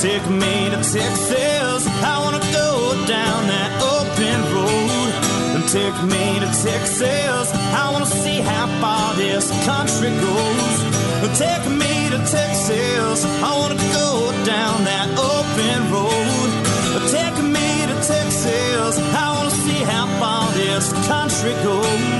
Take me to Texas. I wanna go down that open road. And take me to Texas. I wanna see how far this country goes. Take me to Texas. I wanna go down that open road. Take me to Texas. I wanna see how far this country goes.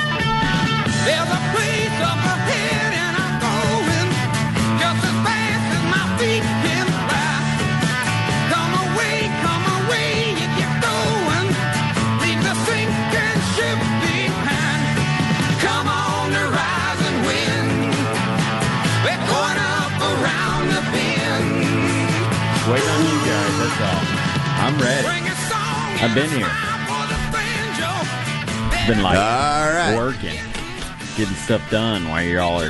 I've been here. for the banjo. Been like All right. working, getting stuff done while y'all are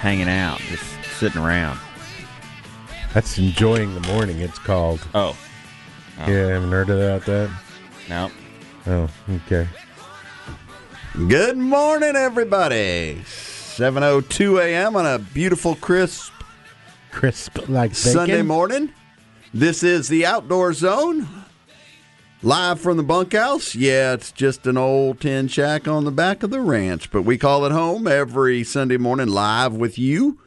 hanging out, just sitting around. That's enjoying the morning. It's called. Oh, oh. Yeah, I haven't heard about that. no. Oh, okay. Good morning, everybody. 7.02 a.m. on a beautiful, crisp Crisp like bacon. Sunday morning. This is the Outdoor Zone. Live from the bunkhouse. Yeah, it's just an old tin shack on the back of the ranch, but we call it home every Sunday morning live with you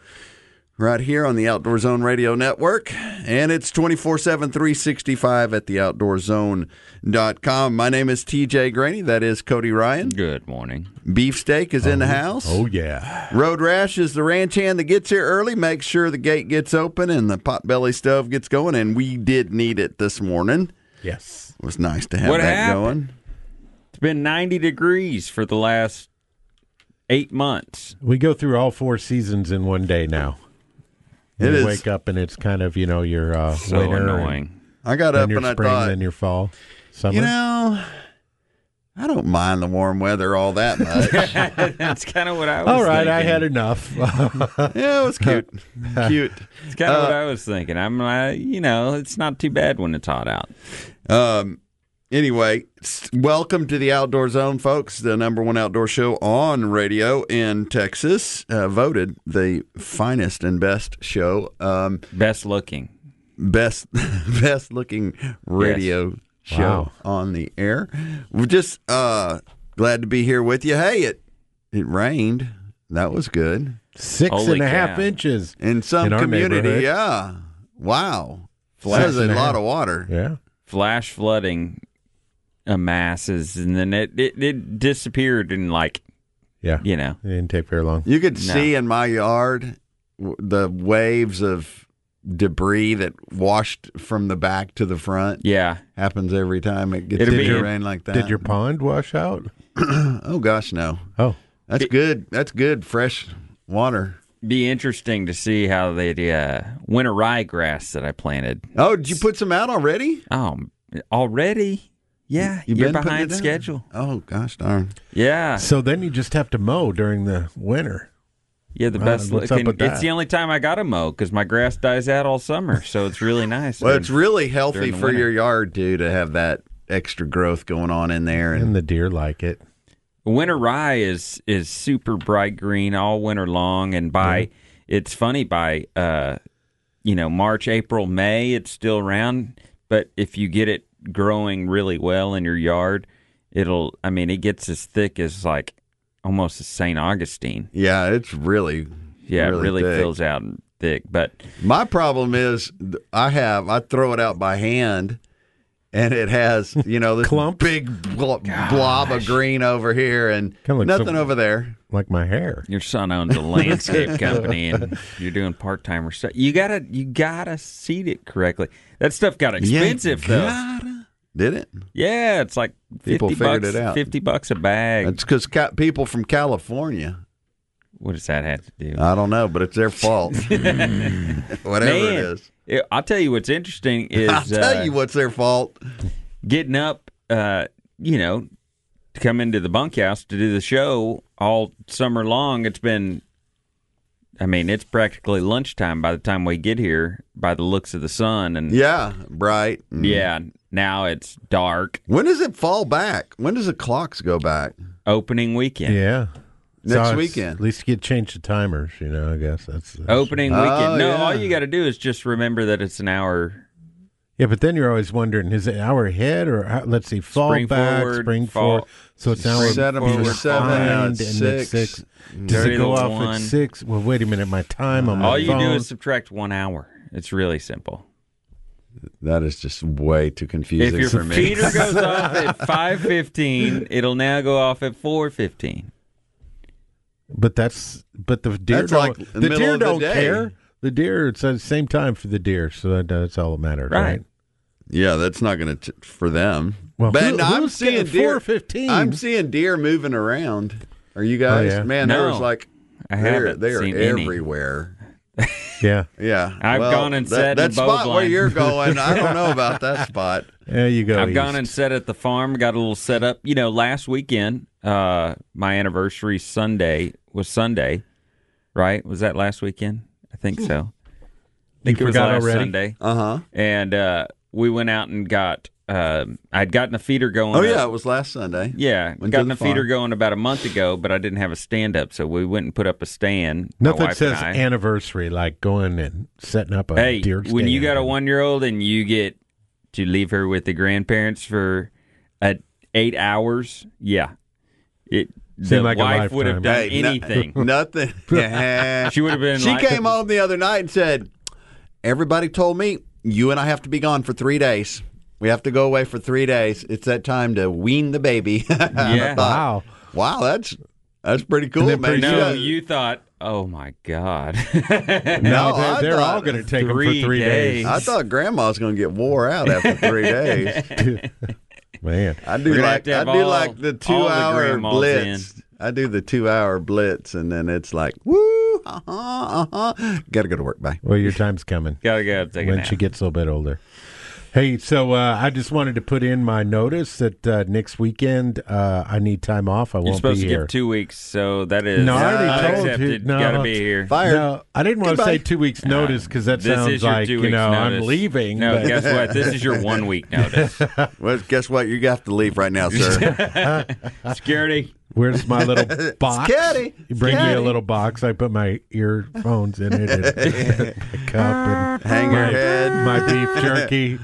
right here on the Outdoor Zone Radio Network. And it's 24 7, 365 at theoutdoorzone.com. My name is TJ Graney. That is Cody Ryan. Good morning. Beefsteak is in the oh, house. Oh, yeah. Road Rash is the ranch hand that gets here early, makes sure the gate gets open and the potbelly stove gets going. And we did need it this morning. Yes. It was nice to have What that happened? going. It's been 90 degrees for the last eight months. We go through all four seasons in one day now. It you is. wake up and it's kind of, you know, your uh, So winter annoying. I got and up your and I thought, and your fall. Summer. you know, I don't mind the warm weather all that much. That's kind of what I was all right, I had enough. yeah, it was cute. cute. It's kind of what Uh, I was thinking. I'm like, you know, it's not too bad when it's hot out. Um, anyway, welcome to the Outdoor Zone, folks, the number one outdoor show on radio in Texas, uh, voted the finest and best show. Um, Best looking. best best looking radio show Wow. on the air. We're just uh glad to be here with you. Hey, it it rained. That was good. Six Holy and a half inches. In some In community, yeah. Wow. Flash That is a lot of water. Yeah. Flash flooding masses, and then it, it, it disappeared in like, Yeah. you know, It didn't take very long. You could No. see in my yard the waves of debris that washed from the back to the front. yeah. Happens every time it gets It'll to rain like that. Did your pond wash out? oh gosh, no. Oh, That's good. That's good fresh water. Be interesting to see how the uh, winter ryegrass that I planted. Oh, did you put some out already? Oh, already? Yeah, You've you're been putting behind schedule. Oh gosh darn. Yeah, so then you just have to mow during the winter. yeah. The Wow, best what's up looking. It's that? the only time I got to mow because my grass dies out all summer, so it's really nice. Well, it's really healthy for winter. your yard too to have that extra growth going on in there. And And the deer like it. Winter rye is is super bright green all winter long and by it's funny by uh you know march april may it's still around but if you get it growing really well in your yard it'll i mean it gets as thick as like almost a st augustine yeah, it's really yeah really it really thick. fills out thick but My problem is I have I throw it out by hand, and it has you know this Clump? big blo- blob of green over here and Kinda like nothing some- over there. like my hair. Your son owns a landscape company, and you're doing part timer stuff. You gotta, you gotta seed it correctly. That stuff got expensive Yeah, though. gotta- Did it? Yeah, it's like People fifty figured bucks. it out. Fifty bucks a bag. It's because ca- people from California. what does that have to do? I don't know, but it's their fault. Whatever it Man, is. It- I'll tell you what's interesting is I'll tell uh, you what's their fault. getting up. Uh, you know, to come into the bunkhouse to do the show all summer long. It's been. I mean, it's practically lunchtime by the time we get here. By the looks of the sun, and Yeah, bright. and- yeah, now it's dark. When does it fall back? When does the clocks go back? Opening weekend. Yeah. Next it's- weekend. At least you get change the timers, you know, I guess. That's, that's Opening Oh, weekend. No, yeah. all you got to do is just remember that it's an hour. Yeah, but then you're always wondering, is it an hour ahead or how, let's see, fall Spring back, forward, spring fall- forward. So it's an hour Set 'em forward, for seven, and six. six. Mm. Does it go off one. at six? Well, wait a minute. My time on my All you phone. do is subtract one hour. It's really simple. That is just way too confusing If your for me. feeder goes off at five fifteen, it'll now go off at four fifteen. But that's but the deer That's don't. like the the deer don't day. care. The deer it's the same time for the deer, so that, that's all that matters, Right. right? Yeah, that's not going to for them. Well, but who- I'm seeing deer. 4:15? I'm seeing deer moving around. Are you guys? Oh, yeah. Man, No. there's like I they're, they're seen any. everywhere. Yeah, Yeah, I've well, gone and that, sat that a bow spot where you're going. I don't know about that spot. there you go. I've gone and sat at the farm, got a little set up. You know, last weekend, uh, my anniversary Sunday was Sunday, right? Was that last weekend? I think so. I think You it was last already? Sunday. Uh huh. And uh, we went out and got. Uh, I'd gotten a feeder going. Oh uh, yeah, it was last Sunday. Yeah, Went to gotten the a feeder going about a month ago, but I didn't have a stand up, so we went and put up a stand. Nothing says anniversary like going and setting up a hey, deer when you got a one year old and you get to leave her with the grandparents for uh, eight hours, yeah, it the like a wife would have done Hey, no- anything. nothing. she would have been. she like, came home the other night and said, "Everybody told me you and I have to be gone for three days. We have to go away for three days. It's that time to wean the baby." Yeah. wow. Wow, that's that's pretty cool, man. pretty You No, got- you thought, oh my god, No, they're, they're all going to take them Three for three days. days. I thought Grandma's going to get wore out after three days. Man, I do like I do all- like the two all the hour grandmas blitz. I do the two hour blitz, and then it's like woo, uh huh, uh huh. Got to go to work. Bye. well, your time's coming gotta go take a when nap. she gets a little bit older. Hey, so uh, I just wanted to put in my notice that uh, next weekend uh, I need time off. I You're won't supposed be to here. give two weeks, so that is No, I already told you. accepted. No. Gotta be here. Fired. No, I didn't want to Goodbye. say two weeks notice because that This sounds is your like two you weeks know notice. I'm leaving. No, but- guess what? This is your one week notice. Well, guess what? You have to leave right now, sir. Security. Where's my little box? Scatty. You bring me a little box. I put my earphones in it, and a cup, and Hang your my, head. my beef jerky,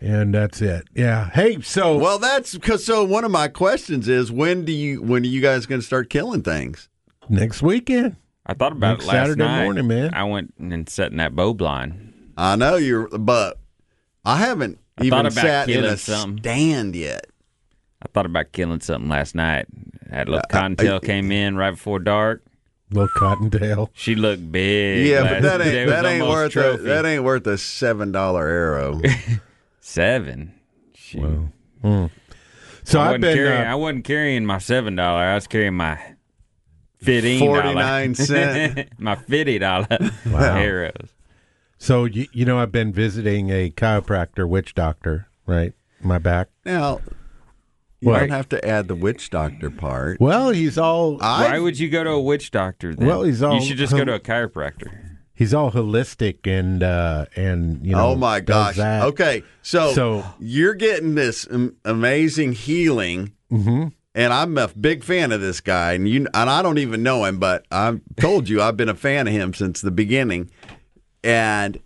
and that's it. Yeah. Hey, so Well, that's because. So one of my questions is when do you when are you guys going to start killing things? next weekend. I thought about Next it last Saturday night. morning, man. I went and sat in that bow blind. I know you're, but I haven't I even about sat in killing a something. stand yet. I thought about killing something last night. Had a little Uh, uh, cottontail uh, came in right before dark. Little cottontail. She looked big. Yeah, last- but that it ain't was that ain't almost worth a, trophy. that ain't worth a seven dollar arrow. seven. Shoot. So I I've wasn't been. carrying. uh, I wasn't carrying my seven dollar. I was carrying my fifteen 49 cent. my fifty dollar Wow. arrows. so you, you know I've been visiting a chiropractor, witch doctor, right? My back. now you What? don't have to add the witch doctor part. Well, he's all I Why would you go to a witch doctor? Then? Well, he's all- You should just go to a chiropractor. he's all holistic and uh and you know. oh my gosh. that. Okay, so So- you're getting this amazing healing. Mm-hmm. And I'm a big fan of this guy, and you and I don't even know him, but I've told you I've been a fan of him since the beginning. And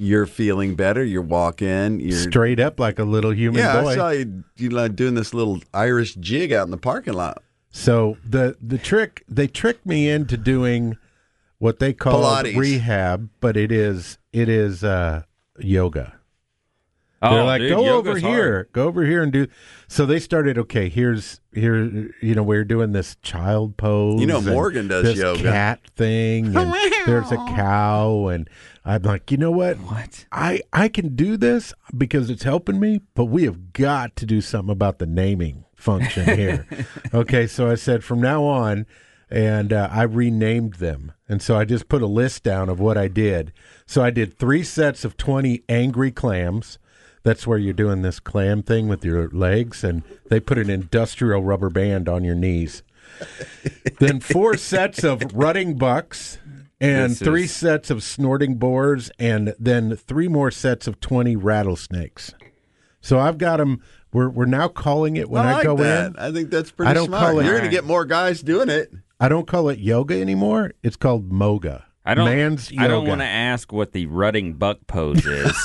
you're feeling better. You're walking. You're Straight up like a little human yeah. boy. I saw you you like doing this little Irish jig out in the parking lot. So the the trick they tricked me into doing what they call Pilates. rehab, but it is it is uh, yoga. They're Oh, like, dude, go over here, hard. go over here and do. So they started. Okay, here's here. You know, we're doing this child pose. You know, Morgan does this yoga. cat thing, and there's a cow, and I'm like, you know what? What? I I can do this because it's helping me, but we have got to do something about the naming function here. okay, so I said from now on, and uh, I renamed them, and so I just put a list down of what I did. So I did three sets of twenty angry clams. That's where you're doing this clam thing with your legs, and they put an industrial rubber band on your knees. then four sets of rutting bucks, and This three is- sets of snorting boars, and then three more sets of 20 rattlesnakes. So I've got them. We're, we're now calling it when I I, go that. in. I think that's pretty I don't smart. call it- You're going Alright. to get more guys doing it. I don't call it yoga anymore. It's called moga. I don't. Man's. I don't want to ask what the rutting buck pose is.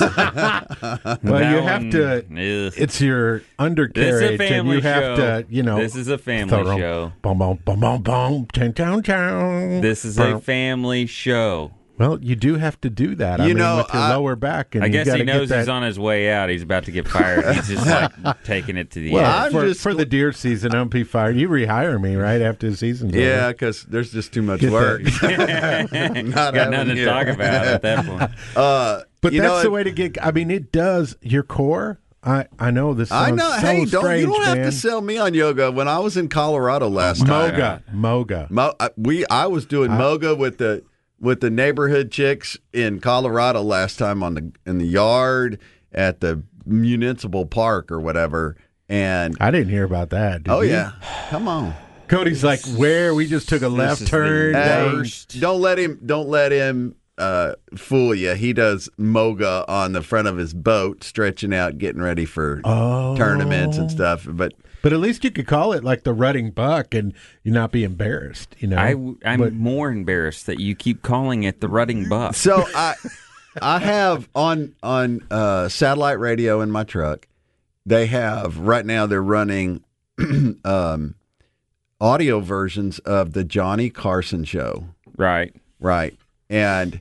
Well, you have to. Mm, ugh. It's your undercarriage, is and you have show. to, you know. This is a family them, show. Boom, boom, boom, boom, boom, town, town, town. This is a family show. Well, you do have to do that. I You mean, know, with your I- lower back, and I guess he knows he's on his way out. He's about to get fired. He's just like taking it to the Well, end. I'm for, just for the deer season, I'm be fired. You rehire me right after the season. Yeah, because there's just too much Get work. Got having nothing to talk about at that point. Uh, But that's know, the it- way to get. I mean, it does your core. I I know this. I know. So hey, don't strange, you don't have to sell me on yoga. When I was in Colorado last time, Moga, Moga. Mo, I- we I was doing moga with the with the neighborhood chicks in Colorado last time on the in the yard at the municipal park or whatever. And I didn't hear about that. did oh you? yeah, come on. Cody's like, where we just took a left turn. Hey. Don't let him. Don't let him uh, fool you. He does moga on the front of his boat, stretching out, getting ready for Oh. tournaments and stuff. But But at least you could call it like the rutting buck, and you not be embarrassed. You know, I, I'm But- more embarrassed that you keep calling it the rutting buck. So I I have on on uh, satellite radio in my truck. They have right now. They're running um, audio versions of the Johnny Carson show, Right. right? And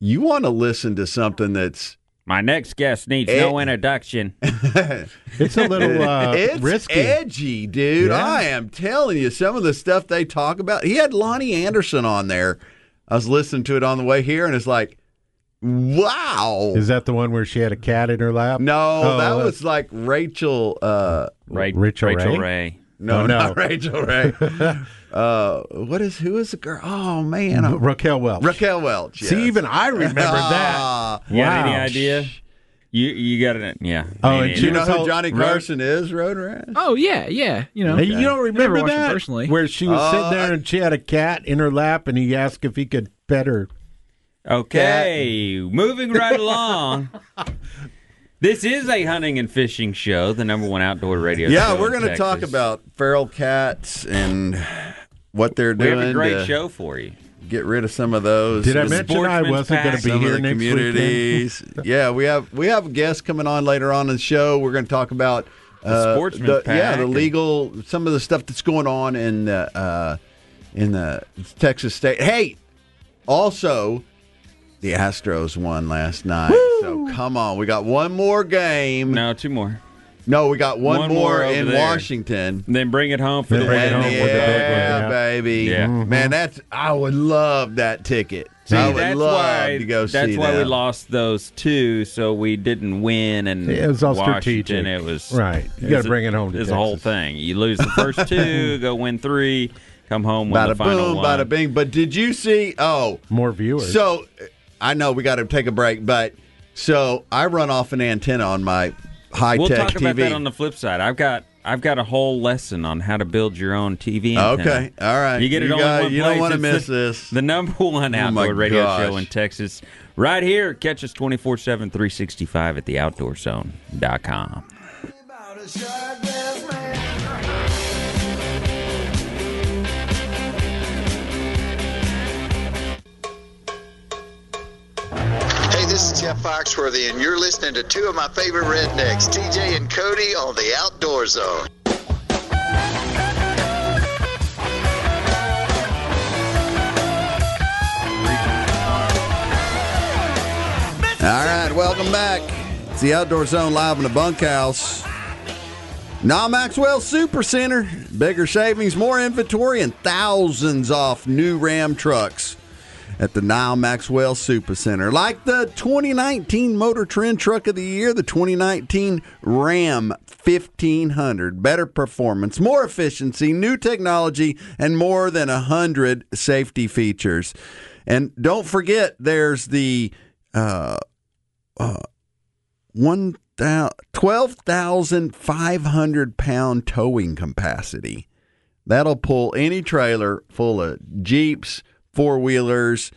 you want to listen to something that's My next guest needs Eh. no introduction. it's a little uh, it's risky. edgy, dude. Yeah. I am telling you, some of the stuff they talk about. He had Loni Anderson on there. I was listening to it on the way here, and it's like, wow. Is that the one where she had a cat in her lap? No, Oh, that uh, was like Rachel. Uh, Right. Rachel Rachel Ray? Ray. no, Oh, no. not Rachael Ray. uh, what is who is the girl? Oh man, uh, Raquel Welch. Raquel Welch. See, even I remember that. You got any idea? You you got it? Yeah. Oh, Me and neither. she Do you know who all- Johnny Road- Carson is, Road Rat? Oh yeah, yeah. You know, Hey, you don't remember watched that? personally. Where she was Oh, sitting there and she had a cat in her lap, and he asked if he could pet her. Okay, moving right along. This is a hunting and fishing show, the number one outdoor radio. Yeah, show we're going to talk about feral cats and what they're We doing have a great to show for you. get rid of some of those. Did I mention I wasn't going to be some here of the next weekend? communities. yeah, we have we have guests coming on later on in the show. We're going to talk about uh, Sportsman's the- yeah, Pack the and- legal some of the stuff that's going on in the uh, in the Texas state. Hey, also the Astros won last night. So come on, we got one more game. No, two more. No, we got one, One more, more in there. Washington. Then bring it home for Then the bring it home And for the big one, yeah, yeah. baby. Yeah. Mm-hmm. Man, that's I would love that ticket. I would that's love why, to go see that. that's see why we lost those two, so we didn't win. And It was all Washington, strategic. It was Right. You gotta bring it home to It's a whole thing. You lose the first two, go win three, come home win Bada the final boom, one. bada bing. But did you see? Oh, More viewers. so I know we got to take a break, but so I run off an antenna on my high tech We'll tech talk TV. about that on the flip side. I've got I've got a whole lesson on how to build your own TV antenna. okay, all right. You get it you all in got- one You place. don't want to miss the, this. The number one oh my outdoor radio gosh. show in Texas. Right here. Catch us 24 7, 365 at theoutdoorzone.com. this is Jeff Foxworthy, and you're listening to two of my favorite rednecks, TJ and Cody, on the Outdoor Zone. All right, welcome back. It's the Outdoor Zone live in the bunkhouse. Nyle Maxwell Super Center. Bigger savings, more inventory, and thousands off new Ram trucks at the Nyle Maxwell Super Center. Like the 2019 Motor Trend Truck of the Year, the 2019 Ram 1500. Better performance, more efficiency, new technology, and more than 100 safety features. And don't forget, there's the uh, uh, 12,500 pound towing capacity. That'll pull any trailer full of Jeeps, four wheelers,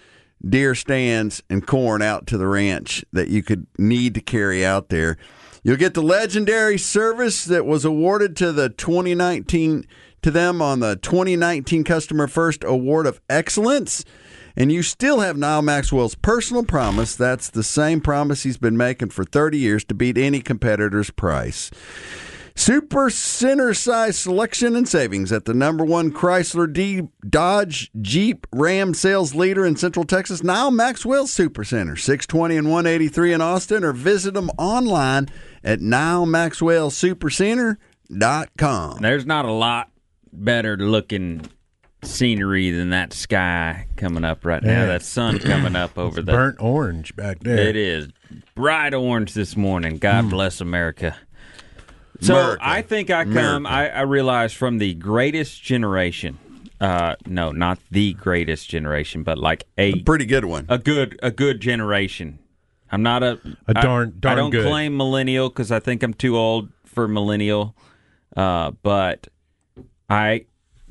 deer stands, and corn out to the ranch that you could need to carry out there. You'll get the legendary service that was awarded to the 2019 to them on the 2019 Customer First Award of Excellence. And you still have Nyle Maxwell's personal promise. That's the same promise he's been making for 30 years to beat any competitor's price. Super center size selection and savings at the number one Chrysler D Dodge Jeep Ram sales leader in Central Texas, Nyle Maxwell Super Center, 620 and 183 in Austin, or visit them online at NyleMaxwellSuperCenter.com. There's not a lot better looking scenery than that sky coming up right now. Yeah. That sun coming up over the. Burnt orange back there. It is bright orange this morning. God hmm. bless America. So America. I think I come. I, I realize from the greatest generation. Uh, no, not the greatest generation, but like a Pretty good one. a good a good generation. I'm not a a darn- darn I don't good. claim millennial because I think I'm too old for millennial. Uh, but I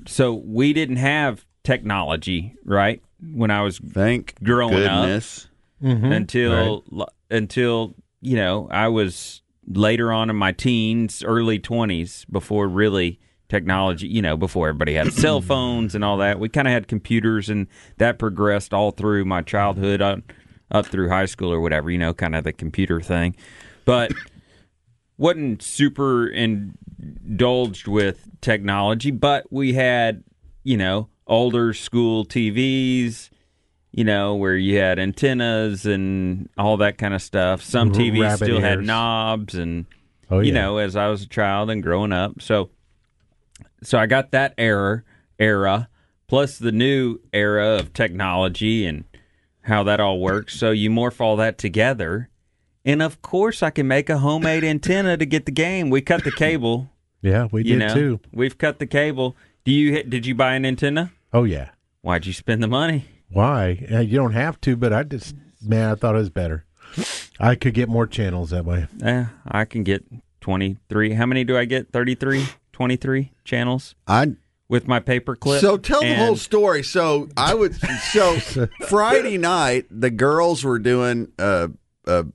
so we didn't have technology right when I was Thank growing up. goodness. until until you know I was later on in my teens, early twenties before really technology. You know, before everybody had cell phones and all that. We kind of had computers, and that progressed all through my childhood, up, up through high school or whatever. You know, kind of the computer thing, but wasn't super indulged with technology. But we had, you know, older school TVs you know, where you had antennas and all that kind of stuff. Some TVs rabbit still had knobs and Oh, you yeah. know, as I was a child and growing up. So so I got that era era plus the new era of technology and how that all works. So you morph all that together. And of course I can make a homemade antenna to get the game. We cut the cable, Yeah, we you did know. too. We've cut the cable. Do you did you buy an antenna? Oh yeah. Why'd you spend the money? Why? You don't have to, but I just man, I thought it was better. I could get more channels that way. Eh, I can get 23. How many do I get? 33? 23 channels I with my paper clip? So tell the whole story. So I would. So Friday night, the girls were doing a, a,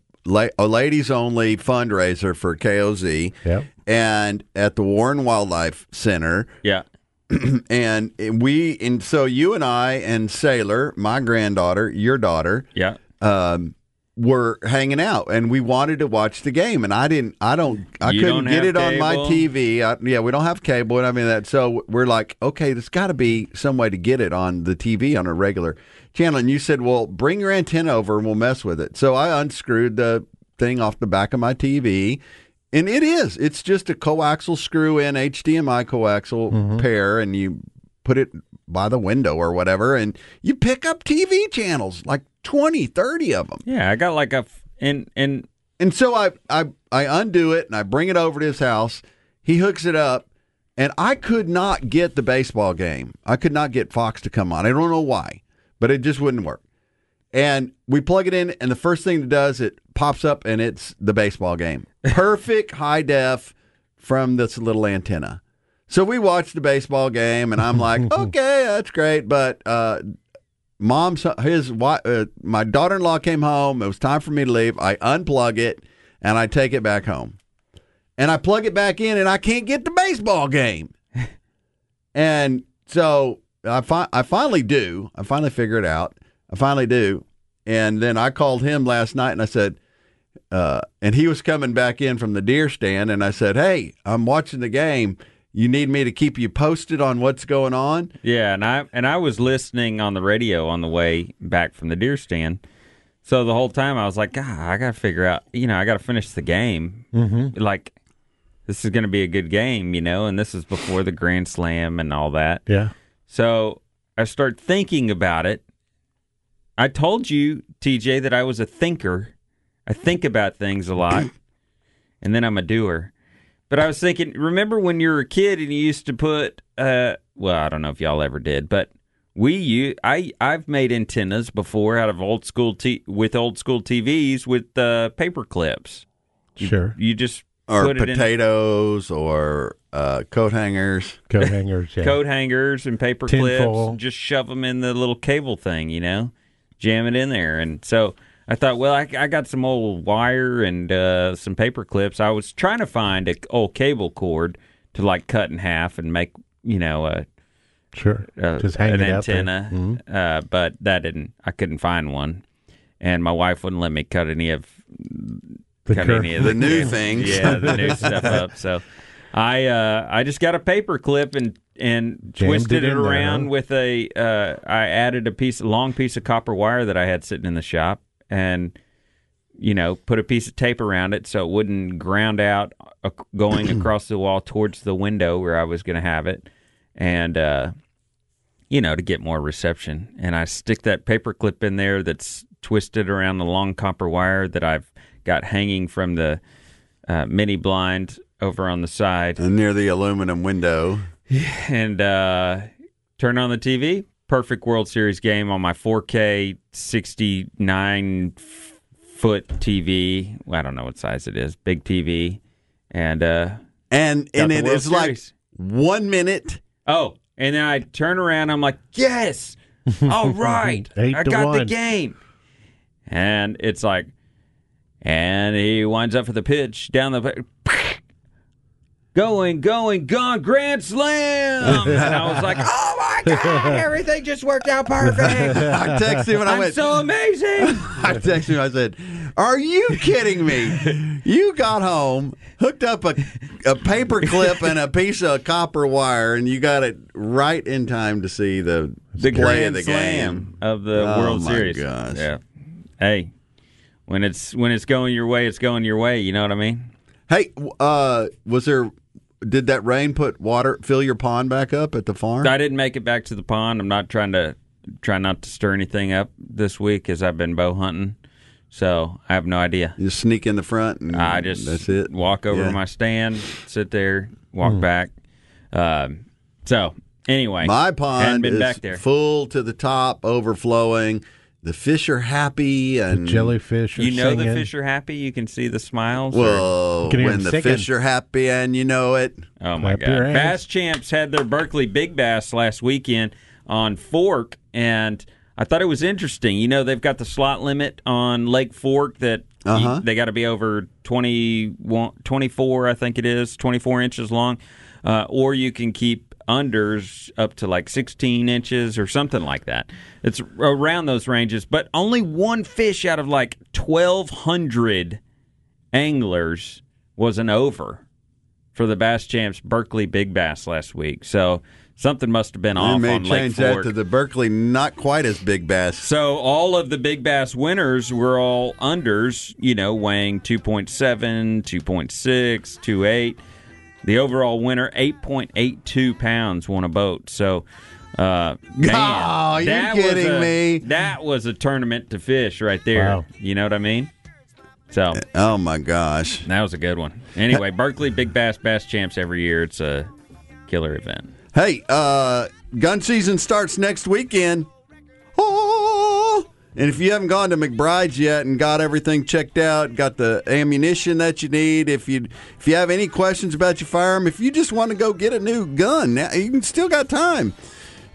a ladies only fundraiser for KOZ, Yep. and at the Warren Wildlife Center, Yeah. and we and so you and I and Sailor, my granddaughter, your daughter, Yeah. um, were hanging out, and we wanted to watch the game, and I didn't. I don't. I You couldn't don't get it on my? TV. I, yeah, we don't have cable, and I mean that. So we're like, okay, there's got to be some way to get it on the TV on a regular channel. And you said, well, bring your antenna over, and we'll mess with it. So I unscrewed the thing off the back of my TV. And it is. It's just a coaxial screw in HDMI coaxial mm-hmm. pair, and you put it by the window or whatever, and you pick up TV channels, like 20, 30 of them. Yeah, I got like a f- and and And so I, I I undo it and I bring it over to his house. He hooks it up, and I could not get the baseball game. I could not get Fox to come on. I don't know why, but it just wouldn't work. And we plug it in, and the first thing it does, it pops up, and it's the baseball game. Perfect high def from this little antenna. So we watched the baseball game, and I'm like, okay, that's great. But uh, mom's his wi- uh, my daughter-in-law came home. It was time for me to leave. I unplug it and I take it back home, and I plug it back in, and I can't get the baseball game. and so I fi- I finally do. I finally figure it out. I finally do, and then I called him last night, and I said. Uh, and he was coming back in from the deer stand, and I said, "Hey, I'm watching the game. You need me to keep you posted on what's going on?" yeah, and I and I was listening on the radio on the way back from the deer stand. So the whole time I was like, God, I got to figure out, you know, I got to finish the game. Mm-hmm. Like, this is going to be a good game, you know, and this is before the Grand Slam and all that. Yeah. So I start thinking about it. I told you, TJ, that I was a thinker. I think about things a lot, and then I'm a doer. But I was thinking, remember when you were a kid and you used to put, uh, well, I don't know if y'all ever did, but we, you, I, I've made antennas before out of old school t- with old school TVs with uh, paper clips. Sure. You just Or put it in potatoes or uh, coat hangers. Coat hangers. Yeah. coat hangers and paper Tin clips foil. and just shove them in the little cable thing, you know, jam it in there. And so I thought, well, I, I got some old wire and uh, some paper clips. I was trying to find a old cable cord to like cut in half and make, you know, a, Sure. a Just hang an it out there. antenna. Mhm. Uh, but that didn't. I couldn't find one, and my wife wouldn't let me cut any of The cut cur- any of The new things. Yeah, the new stuff up. So I uh, I just got a paper clip and and Jammed twisted it it, in there, around huh? with a. Uh, I added a piece, a long piece of copper wire that I had sitting in the shop, and you know, put a piece of tape around it so it wouldn't ground out uh, going across the wall towards the window where I was going to have it, and uh, you know, to get more reception. And I stick that paper clip in there that's twisted around the long copper wire that I've got hanging from the uh, mini blind over on the side, And near the aluminum window. and uh, turn on the TV. Perfect World Series game on my 4K 69 foot TV. Well, I don't know what size it is. Big TV, and uh, And and it is it World is like one minute. Oh, and then I turn around. I'm like, yes, all right, I to got the game. And it's like, and he winds up for the pitch down the. Going, going, gone, grand slam! And I was like, "Oh my god, everything just worked out perfect! I texted him and I I'm went. so amazing!" I texted him. I said, "Are you kidding me? You got home, hooked up a a paper clip and a piece of copper wire, and you got it right in time to see the, The play grand of the slam game." of the Oh, World my Series. gosh. Yeah. Hey, when it's when it's going your way, it's going your way. You know what I mean? Hey, uh, was there? Did that rain put water fill your pond back up at the farm? I didn't make it back to the pond. I'm not trying to try not to stir anything up this week as I've been bow hunting. So I have no idea. You just sneak in the front, and I just that's it. walk over Yeah. to my stand, sit there, walk back. Um, so anyway, My pond been is back there. full to the top, overflowing. The fish are happy, and Jellyfish. Are You know the fish are happy. You can see the smiles. or- Whoa! You can hear When the singing. fish are happy, and you know it. Oh my Clap god! hands. Bass Champs had their Berkley Big Bass last weekend on Fork, and I thought it was interesting. You know, they've got the slot limit on Lake Fork that Uh-huh. they got to be over 21 24, I think it is, 24 inches long, uh, or you can keep unders up to like 16 inches or something like that. It's around those ranges, but only one fish out of like 1,200 anglers was an over for the Bass Champs Berkley Big Bass last week. So something must have been They off may on Lake change that to the Berkley not quite as big bass. so all of the big bass winners were all unders, you know, weighing 2.7, 2.6, 2.8. The overall winner, 8.82 pounds, won a boat. So, uh, man, Oh, you're that was kidding a- me. That was a tournament to fish right there. Wow. You know what I mean? So Oh my gosh! that was a good one. Anyway, Berkley Big Bass Bass Champs every year. It's a killer event. Hey, uh, gun season starts next weekend. And if you haven't gone to McBride's yet and got everything checked out, got the ammunition that you need, if you if you have any questions about your firearm, if you just want to go get a new gun, now you can still got time.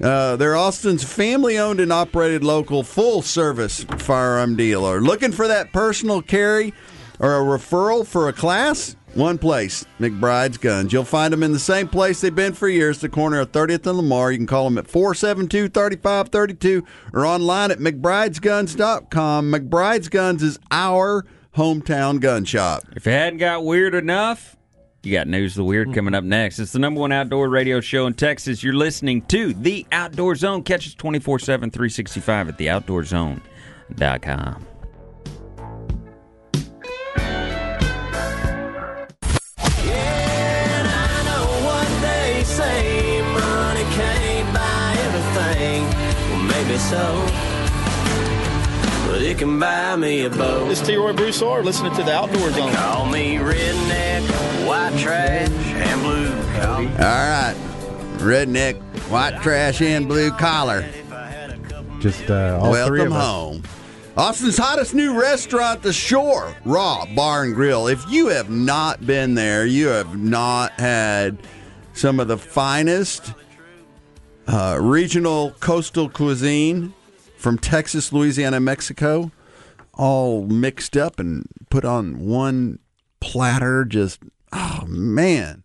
Uh, they're Austin's family owned and operated local full service firearm dealer. Looking for that personal carry or a referral for a class? One place, McBride's Guns. You'll find them in the same place they've been for years, the corner of 30th and Lamar. You can call them at 472 3532 or online at McBride'sGuns.com. McBride's Guns is our hometown gun shop. If it hadn't got weird enough, you got News of the Weird coming up next. It's the number one outdoor radio show in Texas. You're listening to The Outdoor Zone. Catch us 24 7, 365 at theoutdoorzone.com. so. But it can buy me a boat. This is T. Roy Broussard listening to the Outdoor Zone. Call me redneck, white trash, and blue collar. All right. Redneck, white trash, and blue collar. Just uh, all three Welcome of us. home. Austin's hottest new restaurant, The Shore Raw Bar and Grill. If you have not been there, you have not had some of the finest uh, regional coastal cuisine from Texas, Louisiana, Mexico, all mixed up and put on one platter. Just, oh man.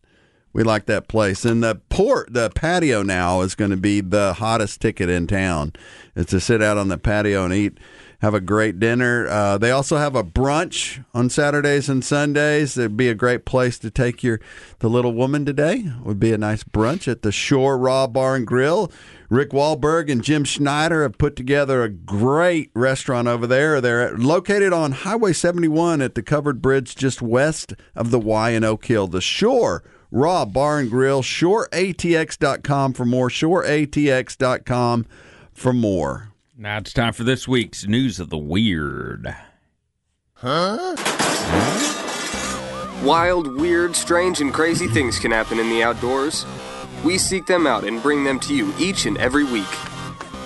We like that place. And the port, the patio now is going to be the hottest ticket in town. It's to sit out on the patio and eat, have a great dinner. Uh, they also have a brunch on Saturdays and Sundays. It'd be a great place to take your the little woman today. Would be a nice brunch at the Shore Raw Bar and Grill. Rick Wahlberg and Jim Schneider have put together a great restaurant over there. They're located on Highway 71 at the covered bridge just west of the Y and Oak Hill. The Shore Raw Bar and Grill, shoreatx.com for more, shoreatx.com for more. Now it's time for this week's news of the weird. Huh? Wild, weird, strange, and crazy things can happen in the outdoors. We seek them out and bring them to you each and every week.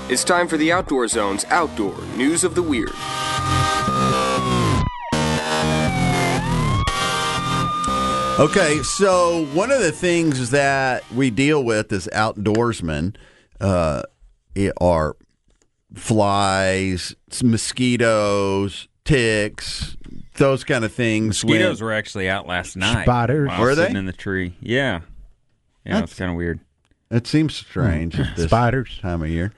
It's time for the Outdoor Zone's Outdoor News of the Weird. Okay, so one of the things that we deal with as outdoorsmen uh, it are flies, mosquitoes, ticks, those kind of things. when- Mosquitoes were actually out last night. Spiders. while I was Were they? in the tree? Yeah. Yeah, That's- it's kind of weird. It seems strange at this Spiders. time of year.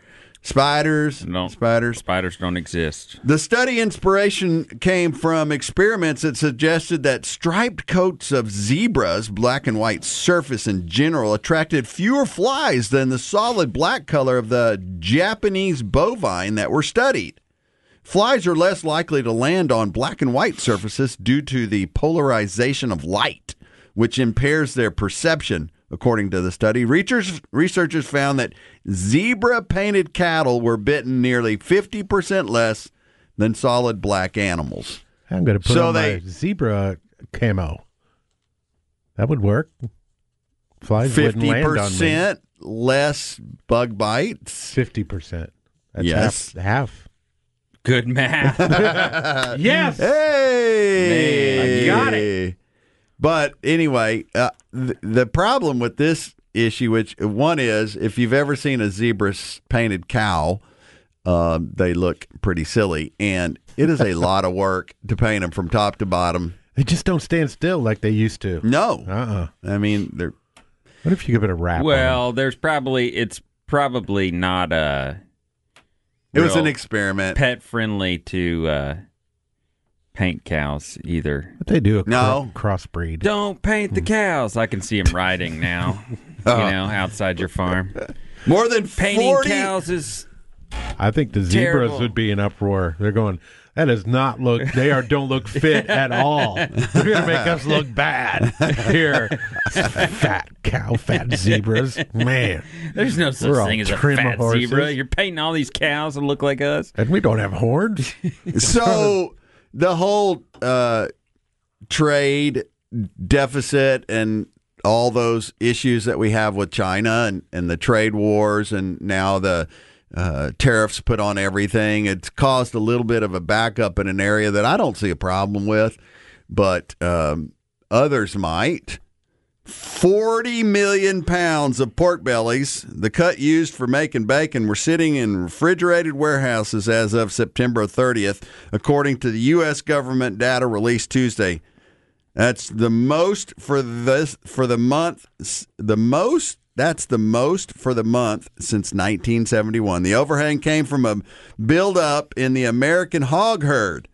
Spiders, No, spiders. Spiders don't exist. The study inspiration came from experiments that suggested that striped coats of zebras, black and white surface in general, attracted fewer flies than the solid black color of the Japanese bovine that were studied. Flies are less likely to land on black and white surfaces due to the polarization of light, which impairs their perception. According to the study, researchers, researchers found that zebra painted cattle were bitten nearly 50% less than solid black animals. I'm going to put So on they- my zebra camo. That would work. Flies wouldn't land on me. 50% less bug bites. Fifty percent. That's Yes. half. half. Good math. Yes. Hey, Man, I got it. But anyway, uh, th- the problem with this issue, which one is, if you've ever seen a zebra painted cow, um, they look pretty silly, and it is a lot of work to paint them from top to bottom. They just don't stand still like they used to. No, Uh-uh. I mean they're What if you give it a wrap? on well, there's probably it's probably not a. it was an experiment. pet friendly to uh paint cows either. But they do a No. cro- crossbreed. Don't paint the cows. I can see them riding now. Oh. You know, outside your farm. More than Painting cows is I think the zebras Terrible. would be in uproar. They're going. That does not look. They are don't look fit at all. They're going to make us look bad here. Fat cow, fat zebras. Man, there's no such We're thing as a trim fat horses. zebra. You're painting all these cows that look like us. and we don't have horns. so the whole uh, trade deficit and all those issues that we have with China and, and the trade wars and now the uh, tariffs put on everything, it's caused a little bit of a backup in an area that I don't see a problem with, but um, others might. 40 million pounds of pork bellies, the cut used for making bacon, were sitting in refrigerated warehouses as of September 30th, according to the U.S. government data released Tuesday. That's the most for this for the month. The most that's the most for the month since 1971. The overhang came from a buildup in the American hog herd.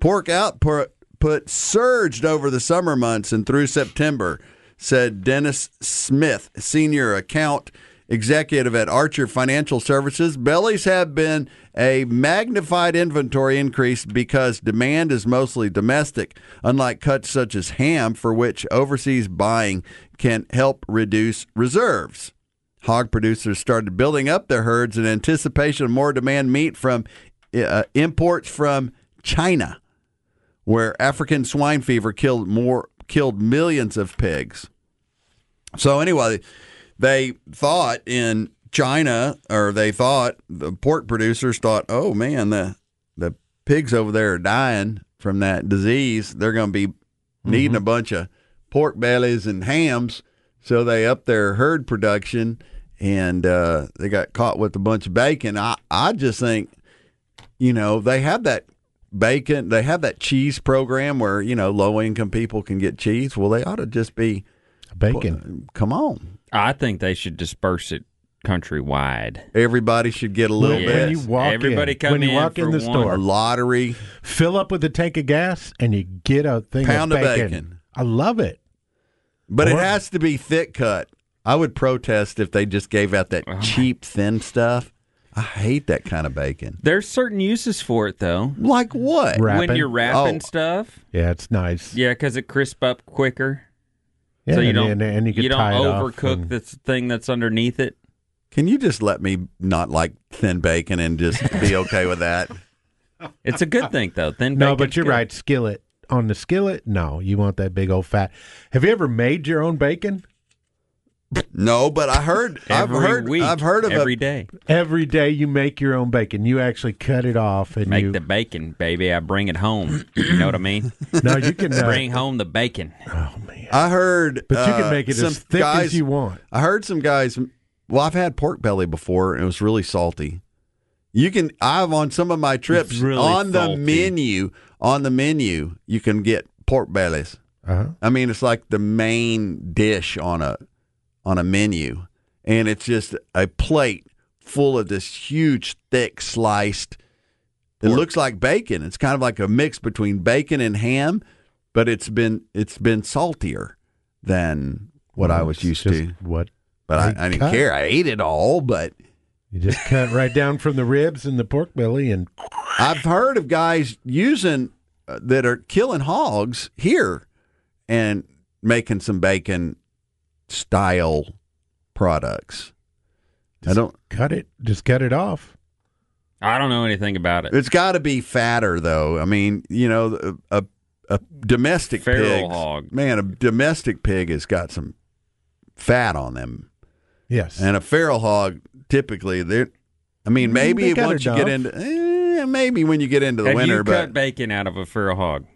Pork output put surged over the summer months and through September, said Dennis Smith, senior account executive at Archer Financial Services. Bellies have been a magnified inventory increase because demand is mostly domestic, unlike cuts such as ham, for which overseas buying can help reduce reserves. hog producers started building up their herds in anticipation of more demand meat from uh, imports from China, where African swine fever killed more killed millions of pigs. So anyway, they thought in China, or they thought the pork producers thought, oh man, the the pigs over there are dying from that disease. They're going to be needing a bunch of pork bellies and hams, so they upped their herd production, and uh, they got caught with a bunch of bacon. I I just think, you know, they have that bacon, they have that cheese program where you know low income people can get cheese. Well, they ought to just be Bacon. Come on, I think they should disperse it countrywide. everybody should get a little When, Yes. bit. when you walk Everybody in, come when you in walk in for the one. store, lottery. fill up with a tank of gas, and you get a thing Pound of of bacon. bacon. I love it. But it has to be thick cut. I would protest if they just gave out that uh-huh. cheap thin stuff. I hate that kind of bacon. There's certain uses for it though. Like what? Right. When you're wrapping Oh. stuff, Yeah, it's nice. yeah, because it crisp up quicker. Yeah, so you and, don't and, and you can don't tie it off overcook and- this thing that's underneath it. Can you just let me not like thin bacon and just be okay with that? It's a good thing though. Thin bacon. No, but you're good. right. Skillet on the skillet. No, you want that big old fat. Have you ever made your own bacon? No, but I heard I've Every heard week, I've heard of every a, day. Every day you make your own bacon. You actually cut it off and Make you. the bacon, baby. I bring it home. You know what I mean? no, you can uh, Bring home the bacon. Oh man! I heard But you uh, can make it some as thick guys, as you want. I heard some guys well, I've had pork belly before and it was really salty. You can I've on some of my trips really on the menu on the menu you can get pork bellies. Uh-huh. I mean, it's like the main dish on a on a menu, and it's just a plate full of this huge, thick sliced. It looks like bacon. It's kind of like a mix between bacon and ham, but it's been it's been saltier than what I was used to. What But I, I didn't cut. care. I ate it all, but you just cut right down from the ribs and the pork belly, and I've heard of guys using uh, that are killing hogs here and making some bacon style products. I don't. cut it. Just cut it off. I don't know anything about it. It's got to be fatter, though. I mean, you know, a a domestic Feral pig, hog. man, a domestic pig has got some fat on them, Yes. and a feral hog typically they're. I mean, Mm, maybe they once you get into, eh, maybe when you get into the Have winter, you but cut bacon out of a feral hog?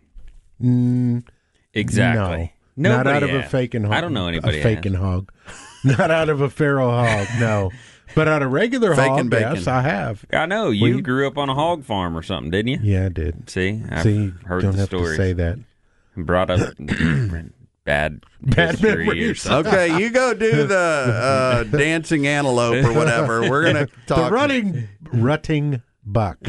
Mm, Exactly. no, not Nobody out of a faking hog. I don't know anybody. A has. faking hog. not out of a feral hog. No, but out of regular Faking hog. bacon. Yes, I have. I know you Well, you- grew up on a hog farm or something, didn't you? Yeah, I did. See, I've See, heard don't the have stories. to say that. Brought up bad Bad memories. Okay, you go do the uh, dancing antelope or whatever. We're gonna talk. The running, rutting buck.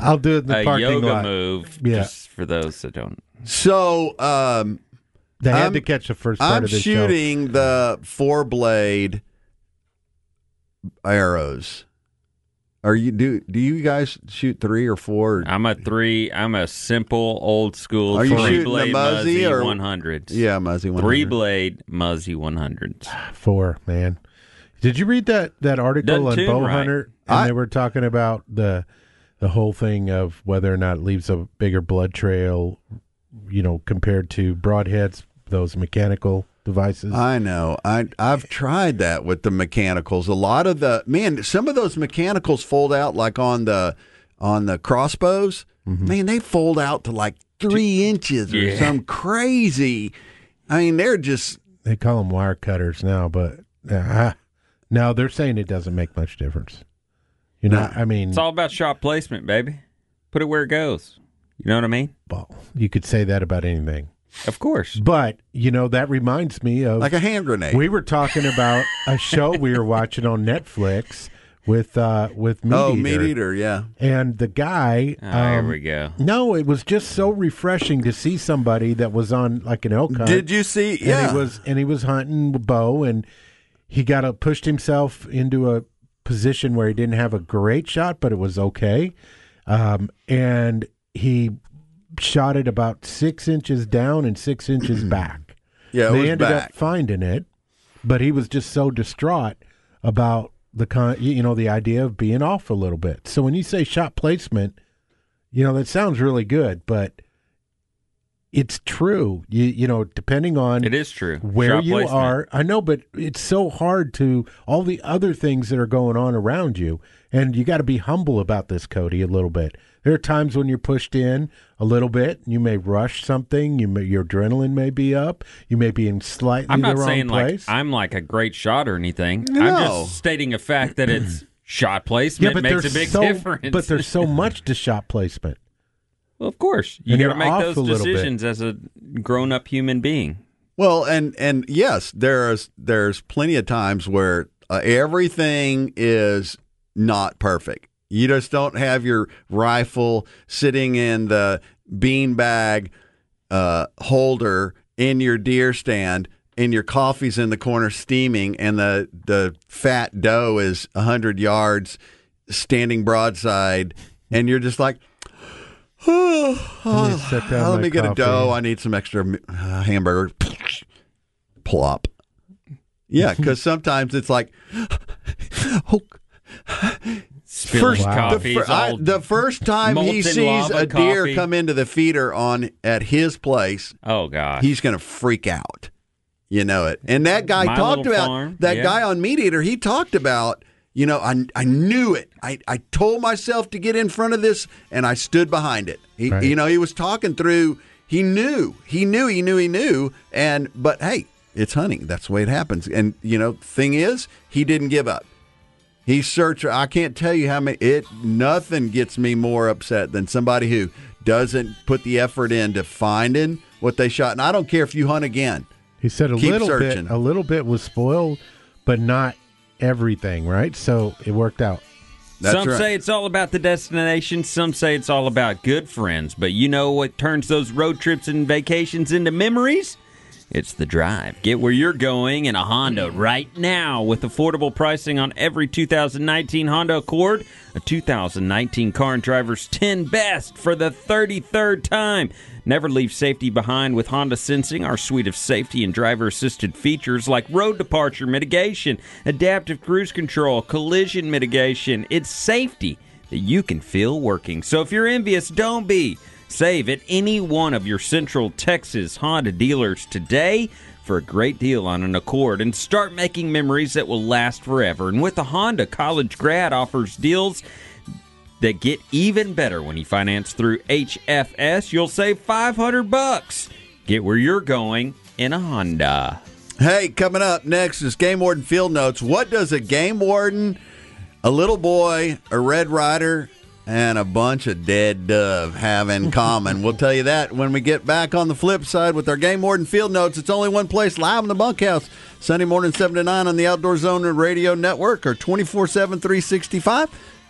I'll do it in the a parking yoga lot. move. Yeah. Just for those that don't. So um, They had I'm- to catch the first part I'm of the show. shooting the four blade arrows. Are you do do you guys shoot three or four? I'm a three. I'm a simple old school Are you three shooting the blade Muzzy Muzzy or- 100s. yeah, Muzzy one. three blade Muzzy 100s. Four, man. Did you read that that article Doesn't on tune bow right. hunter? And I- they were talking about the the whole thing of whether or not it leaves a bigger blood trail, you know, compared to broadheads, those mechanical devices. I know. I I've tried that with the mechanicals. A lot of the man, some of those mechanicals fold out like on the on the crossbows. Mm-hmm. Man, they fold out to like three inches or Yeah. some crazy. I mean, they're just they call them wire cutters now, but uh, no, they're saying it doesn't make much difference. You know, I mean, It's all about shot placement, baby. Put it where it goes. You know what I mean? well, you could say that about anything. Of course. But you know, that reminds me of like a hand grenade. We were talking about a show we were watching on Netflix with uh with Meat oh, Eater. meat eater, yeah. and the guy. Oh, here um, we go. No, it was just so refreshing to see somebody that was on like an elk hunt. Did you see? And Yeah, he was and he was hunting with bow, and he got a, pushed himself into a position where he didn't have a great shot, but it was okay. Um, and he shot it about six inches down and six inches back. yeah. They ended back. up finding it, but he was just so distraught about the con, you know, the idea of being off a little bit. So when you say shot placement, you know, that sounds really good, but it's true. You you know, depending on It is true. where Shot you placement. are. I know, but it's so hard to all the other things that are going on around you, and you got to be humble about this, Cody, a little bit. There are times when you're pushed in a little bit. You may rush something. You may, your adrenaline may be up. You may be in slightly I'm not the wrong saying place. like I'm like a great shot or anything. I'm No. just stating a fact that it's shot placement makes a big so, difference. But there's so much to shot placement. Well, of course, you got to make those a little bit. decisions as a grown-up human being. Well, and and yes, there's there's plenty of times where uh, everything is not perfect. You just don't have your rifle sitting in the beanbag uh, holder in your deer stand, and your coffee's in the corner steaming, and the the fat doe is hundred yards standing broadside, and you're just like. Let me let me get a dough. I need some extra uh, hamburger. Plop. Yeah, because sometimes it's like, oh, first, coffee, the, fir- I- the first time he sees lava a deer coffee. come into the feeder on at his place, oh god, he's going to freak out. You know it. And that guy My talked about Farm, that yeah. guy on Meat Eater. He talked about, you know, I I knew it. I I told myself to get in front of this, and I stood behind it. He, Right. you know, he was talking through. He knew. He knew. He knew. He knew. And but hey, it's hunting. That's the way it happens. And you know, thing is, he didn't give up. He searched. I can't tell you how many. It nothing gets me more upset than somebody who doesn't put the effort into finding what they shot. And I don't care if you hunt again. He said a Keep little searching. bit. A little bit was spoiled, but not everything. Right, so it worked out. That's some right. say it's all about the destination. Some say it's all about good friends. But you know what turns those road trips and vacations into memories? It's the drive. Get where you're going in a Honda right now with affordable pricing on every 2019 Honda Accord, a 2019 Car and Driver's 10 Best for the 33rd time. Never leave safety behind with Honda Sensing, our suite of safety and driver assisted features like road departure mitigation, adaptive cruise control, collision mitigation. It's safety that you can feel working. So if you're envious, don't be. Save at any one of your Central Texas Honda dealers today for a great deal on an Accord and start making memories that will last forever. And with a Honda, College Grad offers deals that get even better when you finance through HFS. You'll save 500 bucks. Get where you're going in a Honda. Hey, coming up next is Game Warden Field Notes. What does a game warden, a little boy, a Red Ryder, and a bunch of dead dove have in common? we'll tell you that when we get back on the flip side with our Game Warden Field Notes. It's only one place live in the bunkhouse. Sunday morning, 7 to 9 on the Outdoor Zone Radio Network or 24 7, 365,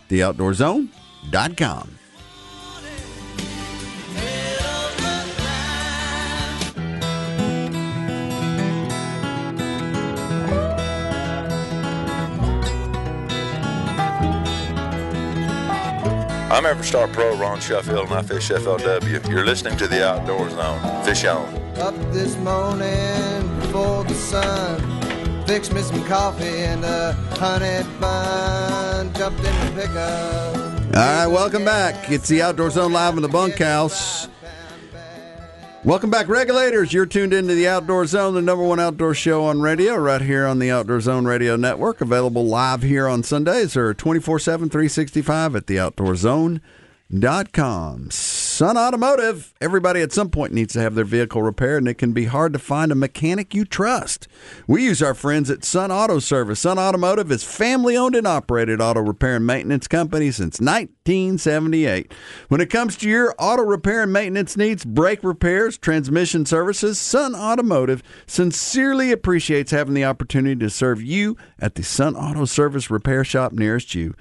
theoutdoorzone.com. I'm Everstar Pro Ron Shuffield and I fish FLW. You're listening to the Outdoor Zone. Fish on. Up this morning before the sun. Fix me some coffee and a honey bun. Jumped in the pickup. All right, welcome back. It's the Outdoor Zone live in the bunkhouse. Welcome back, regulators. You're tuned into the Outdoor Zone, the number one outdoor show on radio, right here on the Outdoor Zone Radio Network. Available live here on Sundays or 24 7, 365 at theoutdoorzone.com. Sun Automotive. Everybody at some point needs to have their vehicle repaired, and it can be hard to find a mechanic you trust. We use our friends at Sun Auto Service. Sun Automotive is family owned and operated auto repair and maintenance company since 1978. When it comes to your auto repair and maintenance needs, brake repairs, transmission services, Sun Automotive sincerely appreciates having the opportunity to serve you at the Sun Auto Service repair shop nearest you.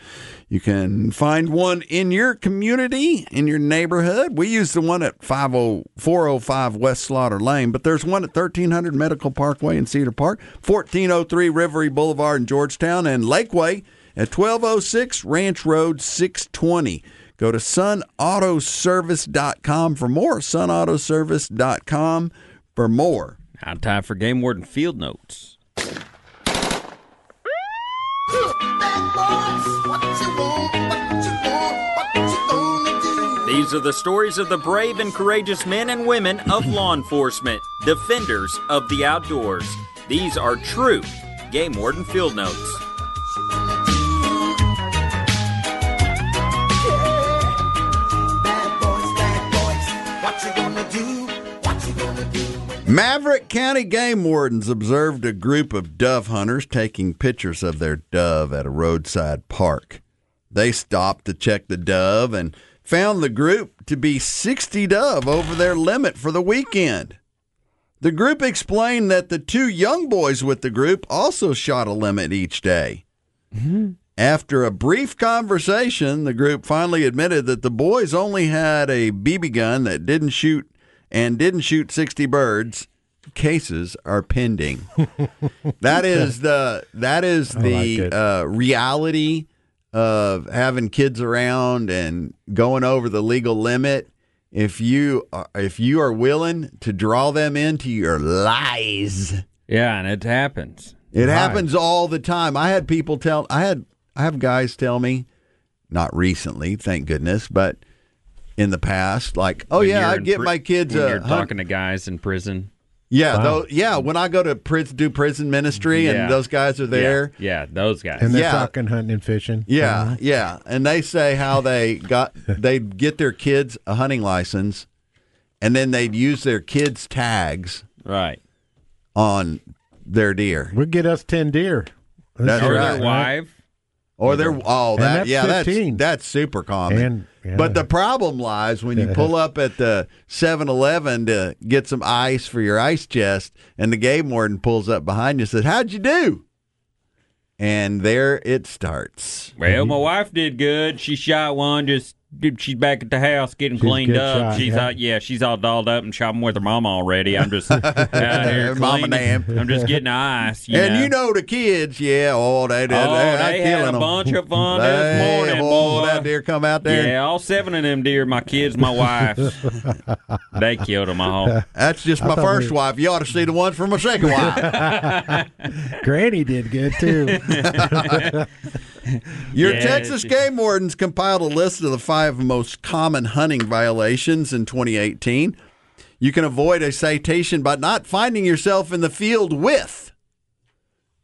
You can find one in your community, in your neighborhood. We use the one at 50 405 West Slaughter Lane, but there's one at 1300 Medical Parkway in Cedar Park, 1403 Rivery Boulevard in Georgetown, and Lakeway at 1206 Ranch Road 620. Go to sunautoservice.com for more. Sunautoservice.com for more. Now, time for Game Warden Field Notes. These are the stories of the brave and courageous men and women of law enforcement, defenders of the outdoors. These are true Game Warden Field Notes. Maverick County game wardens observed a group of dove hunters taking pictures of their dove at a roadside park. They stopped to check the dove and found the group to be 60 dove over their limit for the weekend. The group explained that the two young boys with the group also shot a limit each day. After a brief conversation, the group finally admitted that the boys only had a BB gun that didn't shoot and didn't shoot 60 birds. Cases are pending. that is the that is I like the uh, reality of having kids around and going over the legal limit. If you are, if you are willing to draw them into your lies, Yeah, and it happens. it happens all the time. I had people tell I had I have guys tell me, not recently, thank goodness, but in the past, like, oh When yeah, I get pri- my kids. When uh, you're hunt- talking to guys in prison. yeah, Wow. though, yeah. When I go to prison, do prison ministry, Yeah. and those guys are there. Yeah, yeah those guys. And they're Yeah. talking hunting and fishing. Yeah, yeah, and they say how they got they get their kids a hunting license, and then they'd use their kids' tags right. on their deer We'll get us 10 deer. That's or right. their wife. Or their oh And that that's yeah that's that's super common. And- yeah. But the problem lies when you pull up at the 7-Eleven to get some ice for your ice chest, and the game warden pulls up behind you and says, "How'd you do?" And there it starts. Well, my wife did good. She shot one. Just she's back at the house getting She's cleaned up. shot, she's yeah. out. Yeah, she's all dolled up and shopping with her mama already. I'm just out here Mama cleaning. damn. I'm just getting ice. You and know. you know the kids, yeah, oh they did, Oh, they, they killing had a them. bunch of fun They- this morning, boy. that deer come out there. Yeah, all seven of them deer, my kids, my wife, they killed them all. That's just my first we- wife. You ought to see the ones from my second wife. Granny did good too. Your Yeah, Texas game wardens compiled a list of the five most common hunting violations in 2018. You can avoid a citation by not finding yourself in the field with.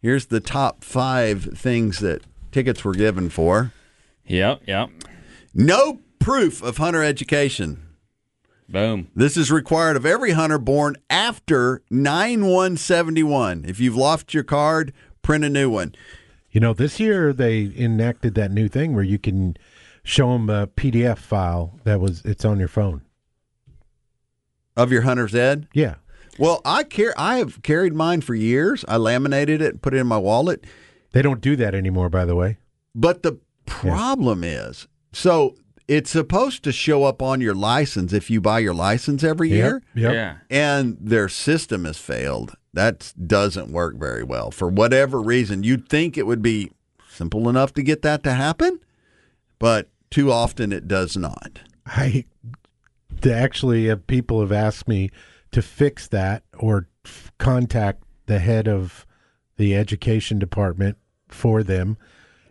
Here's the top five things that tickets were given for Yep, yep. no proof of hunter education. Boom. This is required of every hunter born after 9171. If you've lost your card, print a new one. You know, this year they enacted that new thing where you can show them a PDF file that was it's on your phone. Of your hunter's ed? Yeah. Well, I care. I have carried mine for years. I laminated it, and put it in my wallet. They don't do that anymore, by the way. But the problem is, so it's supposed to show up on your license if you buy your license every year, Yep. Yep. Yeah. and their system has failed. That doesn't work very well for whatever reason. You'd think it would be simple enough to get that to happen, but too often it does not. I actually uh, people have asked me to fix that or f- contact the head of the education department for them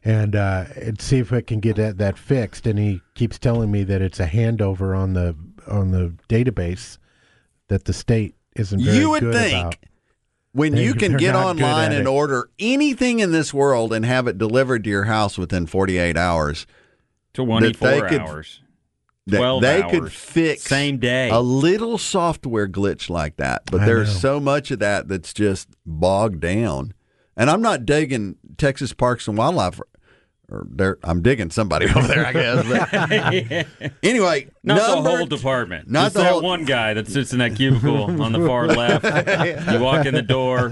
and uh, and see if I can get that, that fixed. And he keeps telling me that it's a handover on the on the database that the state isn't very you would good think about. When They- you can get online and order anything in this world and have it delivered to your house within 48 hours, Twenty-four they could- hours. that 12 they could hours. fix Same day. a little software glitch like that. But I there's know. so much of that that's just bogged down. And I'm not digging Texas Parks and Wildlife. Or there, I'm digging somebody over there, I guess. But anyway, Not number, the whole department. Not Just the that whole- one guy that sits in that cubicle on the far left. You walk in the door,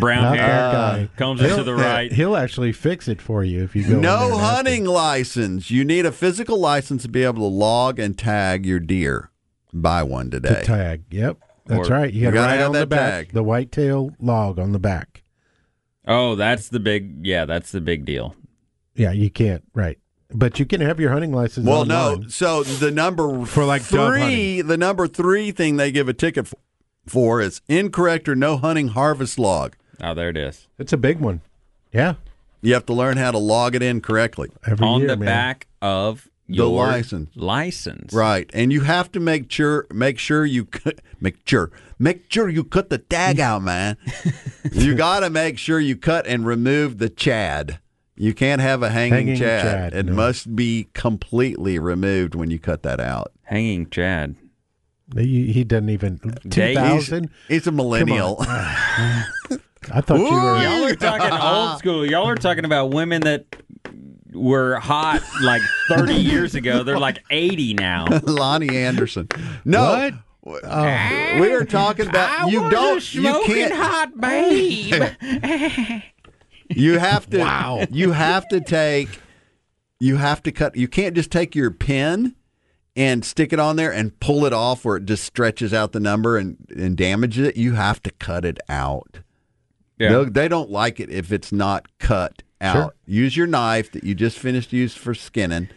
brown Not hair, that guy. comes into He'll- the right. He'll actually fix it for you if you go. in there No and ask him. hunting license. You need a physical license to be able to log and tag your deer. Buy one today. to today. tag. Yep, that's Or- right. You You got to gotta write on the back tag. the whitetail log on the back. Oh, that's the big. Yeah, that's the big deal. Yeah, you can't. Right, but you can have your hunting license. Well, online. no. So the number For, like, three, the number three thing they give a ticket f- for is incorrect or no hunting harvest log. Oh, there it is. it's a big one. Yeah, You have to learn how to log it in correctly. Every on year, the man. back of The license. license. Right, and you have to make sure make sure you cut, make sure make sure you cut the tag out, man. you got to make sure you cut and remove the chad. You can't have a hanging, Hanging chad. chad, It no. must be completely removed when you cut that out. Hanging Chad. He, he doesn't even two thousand. He's a millennial. I thought you were. Y'all are talking old school. Y'all are talking about women that were hot like 30 years ago. They're like 80 now. Loni Anderson. No. What? Uh, we are talking about you don't you can't hot babe. You have to. Wow. You have to take. You have to cut. You can't just take your pin and stick it on there and pull it off where it just stretches out the number and, and damages it. You have to cut it out. Yeah. They, they don't like it if it's not cut out. Sure. Use your knife that you just finished use for skinning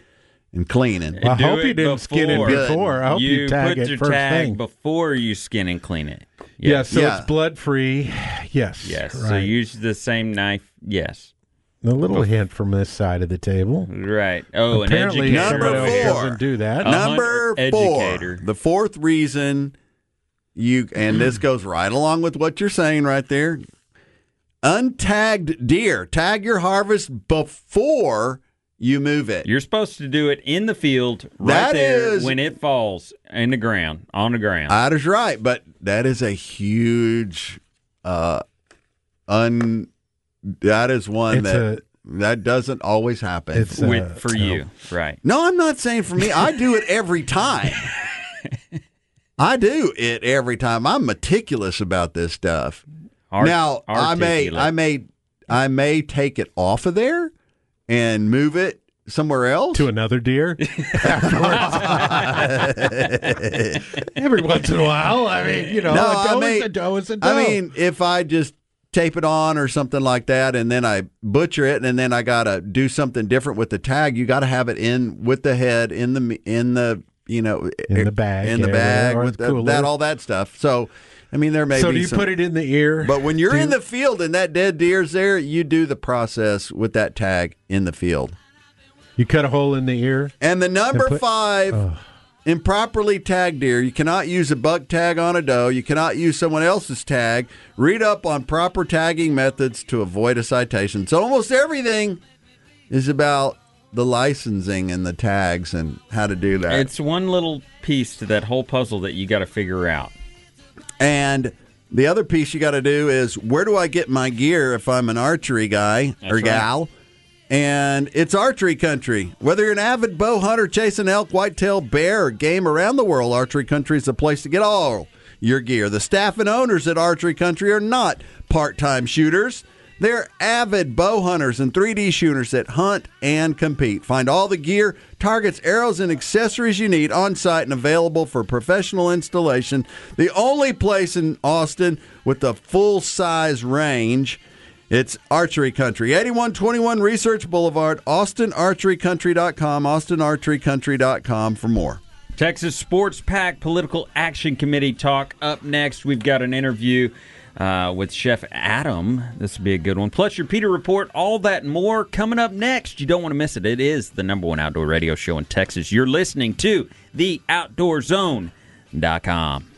and cleaning. Well, I hope you didn't skin it before. before. I hope you, you tag put it your first tag thing. before you skin and clean it. Yeah, so Yeah. it's blood free. Yes. Yes. Right. So use the same knife. Yes. a little hint from this side of the table. Right. Oh, Apparently, an educator. Number four. doesn't do that. Number hunter, four, educator. the fourth reason you and this goes right along with what you're saying right there. Untagged deer. Tag your harvest before you move it. You're supposed to do it in the field right That there is- when it falls in the ground, on the ground. That is right, but that is a huge uh un that is one It's that that doesn't always happen. It's uh, with, for no. you. Right. no, I'm not saying for me. I do it every time. I do it every time. I'm meticulous about this stuff. Art- now I may. I may I may take it off of there and move it somewhere else. to another deer every once in a while. I mean, you know, No, a I doe mean- is a doe is a doe. I mean, if I just tape it on or something like that, and then I butcher it, and then I gotta do something different with the tag, you got to have it in with the head in the in the you know In the bag in the bag with the that all that stuff. So, I mean, there may so be do you some, put it in the ear? but when you're Do in the field and that dead deer's there, you do the process with that tag in the field. you cut a hole in the ear. And the number And put- five, improperly tagged deer. You cannot use a buck tag on a doe. You cannot use someone else's tag. Read up on proper tagging methods to avoid a citation. So almost everything is about the licensing and the tags and how to do that. It's one little piece to that whole puzzle that you got to figure out. and the other piece you got to do is where do I get my gear if I'm an archery guy or right. gal? And it's archery country. Whether you're an avid bow hunter chasing elk, whitetail, bear, or game around the world, Archery Country is the place to get all your gear. The staff and owners at Archery Country are not part time shooters. They're avid bow hunters and 3D shooters that hunt and compete. Find all the gear, targets, arrows, and accessories you need on site and available for professional installation. The only place in Austin with a full size range. It's Archery Country, 8121 Research Boulevard, AustinArcheryCountry.com, AustinArcheryCountry.com for more. Texas Sports Pack Political Action Committee talk up next. We've got an interview uh, with Chef Adam. This would be a good one. Plus, your Peter Report, all that and more coming up next. You don't want to miss it. It is the number one outdoor radio show in Texas. You're listening to the Outdoor OutdoorZone.com.